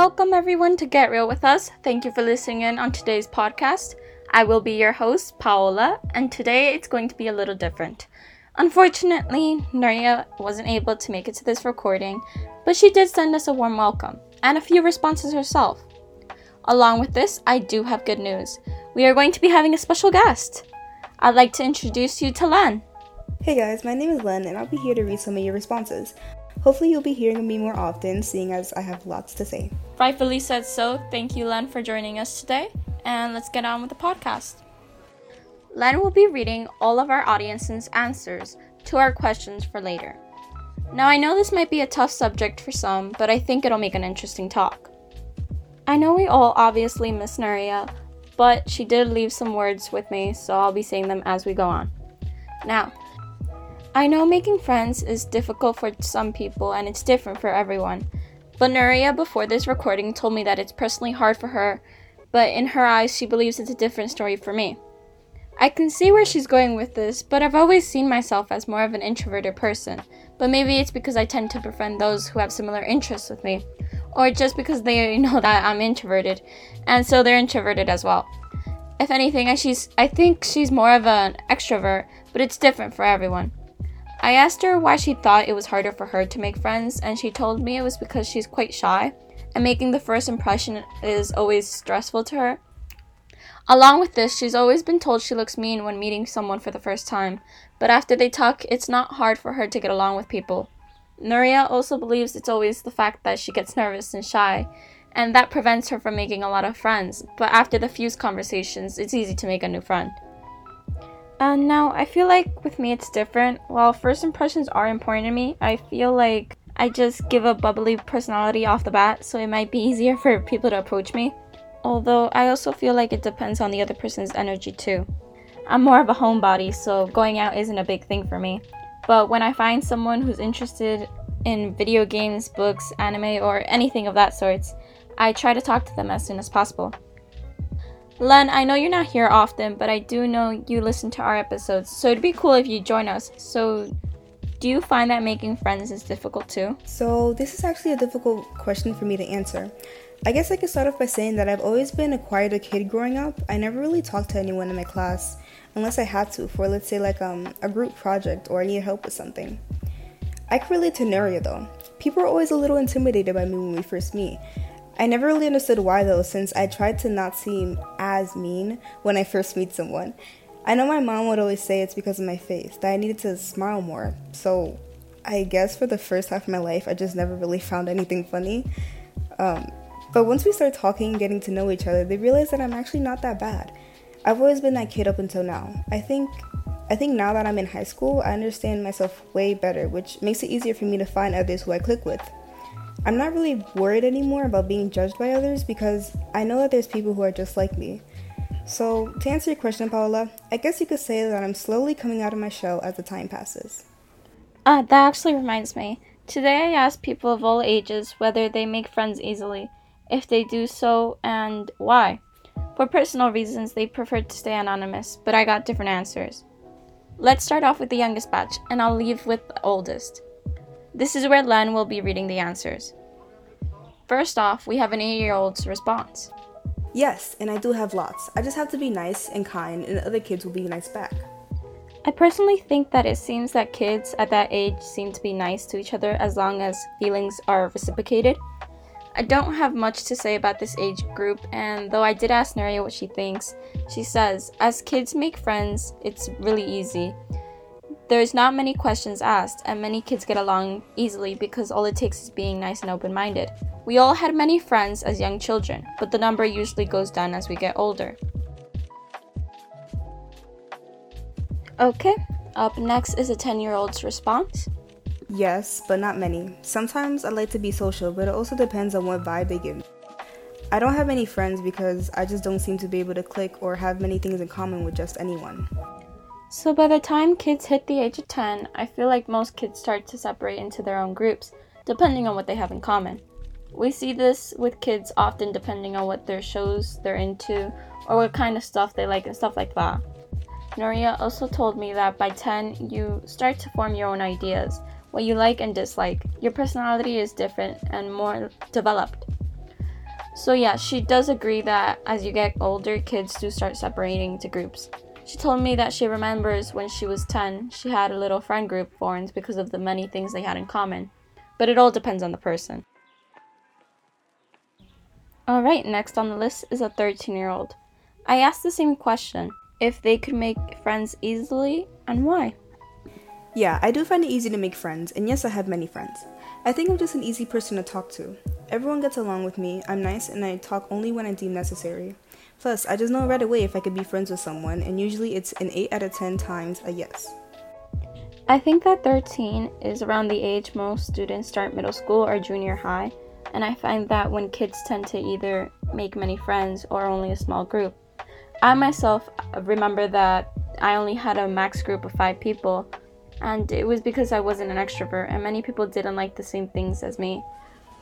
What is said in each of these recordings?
Welcome everyone to Get Real with Us. Thank you for listening in on today's podcast. I will be your host, Paola, and today it's going to be a little different. Unfortunately, Nuria wasn't able to make it to this recording, but she did send us a warm welcome and a few responses herself. Along with this, I do have good news. We are going to be having a special guest. I'd like to introduce you to Len. Hey guys, my name is Len, and I'll be here to read some of your responses. Hopefully, you'll be hearing me more often, seeing as I have lots to say. Rightfully said so. Thank you, Len, for joining us today. And let's get on with the podcast. Len will be reading all of our audience's answers to our questions for later. Now, I know this might be a tough subject for some, but I think it'll make an interesting talk. I know we all obviously miss Nuria, but she did leave some words with me, so I'll be saying them as we go on. Now, I know making friends is difficult for some people and it's different for everyone. But Nuria, before this recording, told me that it's personally hard for her, but in her eyes, she believes it's a different story for me. I can see where she's going with this, but I've always seen myself as more of an introverted person. But maybe it's because I tend to befriend those who have similar interests with me, or just because they know that I'm introverted, and so they're introverted as well. If anything, she's, I think she's more of an extrovert, but it's different for everyone. I asked her why she thought it was harder for her to make friends, and she told me it was because she's quite shy, and making the first impression is always stressful to her. Along with this, she's always been told she looks mean when meeting someone for the first time, but after they talk, it's not hard for her to get along with people. Nuria also believes it's always the fact that she gets nervous and shy, and that prevents her from making a lot of friends, but after the few conversations, it's easy to make a new friend. Uh, and now I feel like with me it's different. While first impressions are important to me, I feel like I just give a bubbly personality off the bat, so it might be easier for people to approach me. Although I also feel like it depends on the other person's energy too. I'm more of a homebody, so going out isn't a big thing for me. But when I find someone who's interested in video games, books, anime, or anything of that sort, I try to talk to them as soon as possible. Len, I know you're not here often, but I do know you listen to our episodes, so it'd be cool if you join us. So, do you find that making friends is difficult too? So, this is actually a difficult question for me to answer. I guess I could start off by saying that I've always been a quieter kid growing up. I never really talked to anyone in my class unless I had to for, let's say, like um, a group project or I needed help with something. I can relate to Nuria though. People are always a little intimidated by me when we first meet. I never really understood why though, since I tried to not seem as mean when I first meet someone. I know my mom would always say it's because of my face, that I needed to smile more. So I guess for the first half of my life, I just never really found anything funny. Um, but once we started talking, and getting to know each other, they realized that I'm actually not that bad. I've always been that kid up until now. I think I think now that I'm in high school, I understand myself way better, which makes it easier for me to find others who I click with. I'm not really worried anymore about being judged by others because I know that there's people who are just like me. So, to answer your question, Paola, I guess you could say that I'm slowly coming out of my shell as the time passes. Uh, that actually reminds me. Today I asked people of all ages whether they make friends easily, if they do so, and why. For personal reasons, they preferred to stay anonymous, but I got different answers. Let's start off with the youngest batch, and I'll leave with the oldest. This is where Len will be reading the answers. First off, we have an 8 year old's response. Yes, and I do have lots. I just have to be nice and kind, and the other kids will be nice back. I personally think that it seems that kids at that age seem to be nice to each other as long as feelings are reciprocated. I don't have much to say about this age group, and though I did ask Nuria what she thinks, she says, as kids make friends, it's really easy. There's not many questions asked, and many kids get along easily because all it takes is being nice and open minded. We all had many friends as young children, but the number usually goes down as we get older. Okay, up next is a 10 year old's response. Yes, but not many. Sometimes I like to be social, but it also depends on what vibe they give me. I don't have many friends because I just don't seem to be able to click or have many things in common with just anyone. So by the time kids hit the age of 10, I feel like most kids start to separate into their own groups, depending on what they have in common. We see this with kids often depending on what their shows they're into or what kind of stuff they like and stuff like that. Nuria also told me that by 10, you start to form your own ideas, what you like and dislike. Your personality is different and more developed. So, yeah, she does agree that as you get older, kids do start separating into groups. She told me that she remembers when she was 10, she had a little friend group formed because of the many things they had in common. But it all depends on the person. Alright, next on the list is a 13 year old. I asked the same question if they could make friends easily and why. Yeah, I do find it easy to make friends, and yes, I have many friends. I think I'm just an easy person to talk to. Everyone gets along with me, I'm nice, and I talk only when I deem necessary. Plus, I just know right away if I could be friends with someone, and usually it's an 8 out of 10 times a yes. I think that 13 is around the age most students start middle school or junior high, and I find that when kids tend to either make many friends or only a small group. I myself remember that I only had a max group of five people, and it was because I wasn't an extrovert, and many people didn't like the same things as me.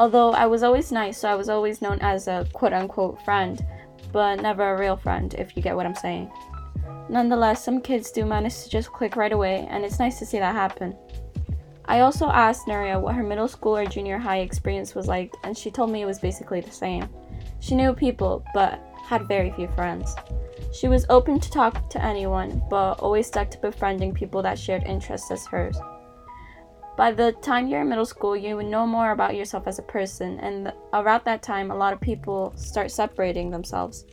Although I was always nice, so I was always known as a quote unquote friend, but never a real friend, if you get what I'm saying. Nonetheless, some kids do manage to just click right away, and it's nice to see that happen. I also asked Nuria what her middle school or junior high experience was like, and she told me it was basically the same. She knew people, but had very few friends. She was open to talk to anyone, but always stuck to befriending people that shared interests as hers. By the time you're in middle school, you know more about yourself as a person, and around that time, a lot of people start separating themselves.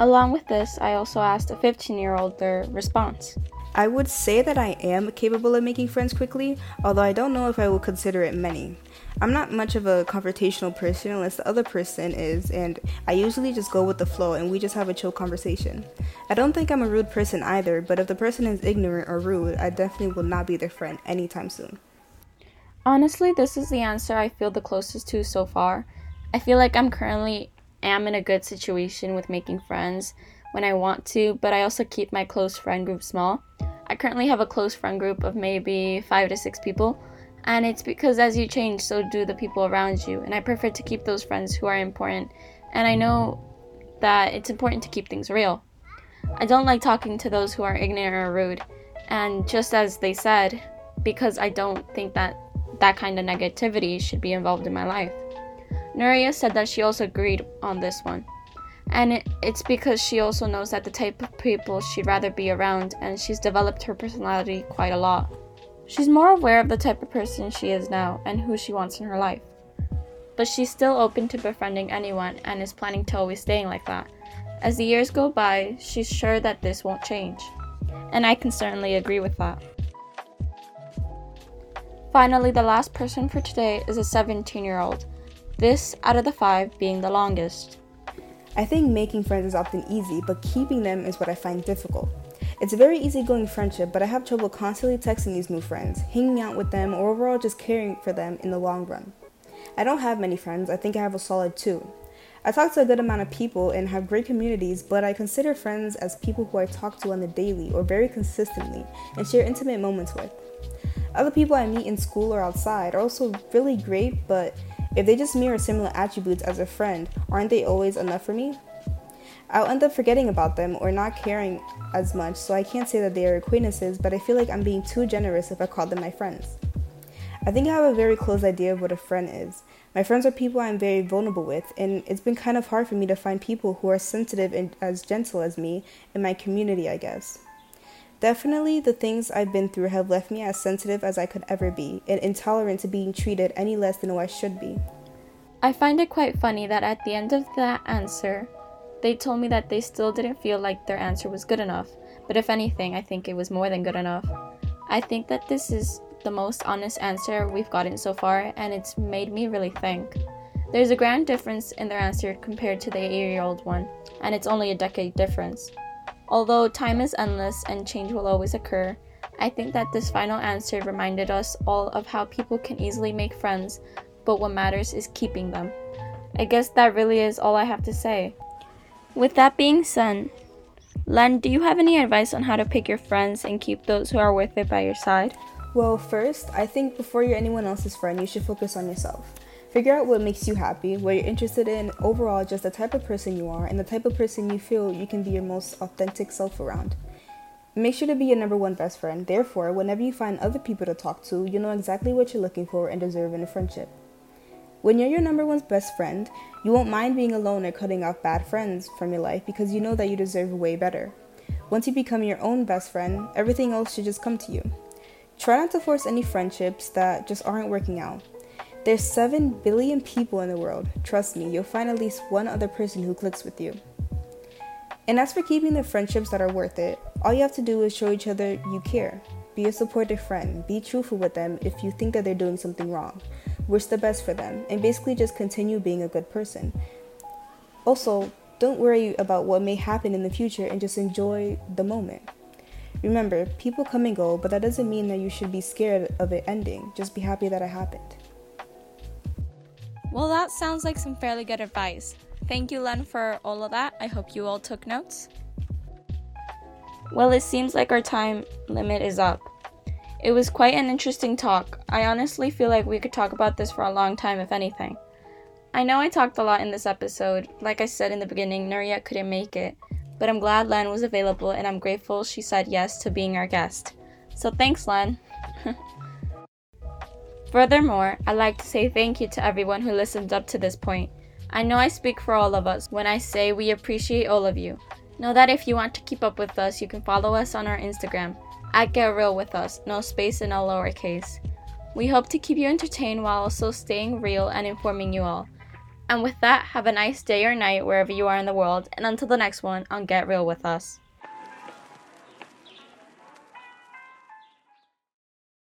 Along with this, I also asked a 15 year old their response. I would say that I am capable of making friends quickly, although I don't know if I would consider it many. I'm not much of a confrontational person unless the other person is, and I usually just go with the flow and we just have a chill conversation. I don't think I'm a rude person either, but if the person is ignorant or rude, I definitely will not be their friend anytime soon. Honestly, this is the answer I feel the closest to so far. I feel like I'm currently am in a good situation with making friends when I want to, but I also keep my close friend group small. I currently have a close friend group of maybe five to six people, and it's because as you change, so do the people around you. And I prefer to keep those friends who are important, and I know that it's important to keep things real. I don't like talking to those who are ignorant or rude, and just as they said, because I don't think that that kind of negativity should be involved in my life. Nuria said that she also agreed on this one. And it, it's because she also knows that the type of people she'd rather be around, and she's developed her personality quite a lot. She's more aware of the type of person she is now and who she wants in her life. But she's still open to befriending anyone and is planning to always staying like that. As the years go by, she's sure that this won't change. And I can certainly agree with that. Finally, the last person for today is a 17 year old, this out of the five being the longest. I think making friends is often easy, but keeping them is what I find difficult. It's a very easygoing friendship, but I have trouble constantly texting these new friends, hanging out with them, or overall just caring for them in the long run. I don't have many friends, I think I have a solid two. I talk to a good amount of people and have great communities, but I consider friends as people who I talk to on the daily or very consistently and share intimate moments with. Other people I meet in school or outside are also really great, but if they just mirror similar attributes as a friend, aren't they always enough for me? I'll end up forgetting about them or not caring as much, so I can't say that they are acquaintances, but I feel like I'm being too generous if I call them my friends. I think I have a very close idea of what a friend is. My friends are people I'm very vulnerable with, and it's been kind of hard for me to find people who are sensitive and as gentle as me in my community, I guess. Definitely, the things I've been through have left me as sensitive as I could ever be and intolerant to being treated any less than I should be. I find it quite funny that at the end of that answer, they told me that they still didn't feel like their answer was good enough, but if anything, I think it was more than good enough. I think that this is the most honest answer we've gotten so far, and it's made me really think. There's a grand difference in their answer compared to the 8 year old one, and it's only a decade difference. Although time is endless and change will always occur, I think that this final answer reminded us all of how people can easily make friends, but what matters is keeping them. I guess that really is all I have to say. With that being said, Len, do you have any advice on how to pick your friends and keep those who are worth it by your side? Well, first, I think before you're anyone else's friend, you should focus on yourself. Figure out what makes you happy, what you're interested in, overall, just the type of person you are, and the type of person you feel you can be your most authentic self around. Make sure to be your number one best friend. Therefore, whenever you find other people to talk to, you know exactly what you're looking for and deserve in a friendship. When you're your number one's best friend, you won't mind being alone or cutting off bad friends from your life because you know that you deserve way better. Once you become your own best friend, everything else should just come to you. Try not to force any friendships that just aren't working out. There's 7 billion people in the world. Trust me, you'll find at least one other person who clicks with you. And as for keeping the friendships that are worth it, all you have to do is show each other you care. Be a supportive friend. Be truthful with them if you think that they're doing something wrong. Wish the best for them. And basically just continue being a good person. Also, don't worry about what may happen in the future and just enjoy the moment. Remember, people come and go, but that doesn't mean that you should be scared of it ending. Just be happy that it happened. Well, that sounds like some fairly good advice. Thank you, Len, for all of that. I hope you all took notes. Well, it seems like our time limit is up. It was quite an interesting talk. I honestly feel like we could talk about this for a long time, if anything. I know I talked a lot in this episode. Like I said in the beginning, Nuria couldn't make it, but I'm glad Len was available and I'm grateful she said yes to being our guest. So thanks, Len. Furthermore, I'd like to say thank you to everyone who listened up to this point. I know I speak for all of us when I say we appreciate all of you. Know that if you want to keep up with us, you can follow us on our Instagram at Get Real With Us, no space in all lowercase. We hope to keep you entertained while also staying real and informing you all. And with that, have a nice day or night wherever you are in the world, and until the next one on Get Real With Us.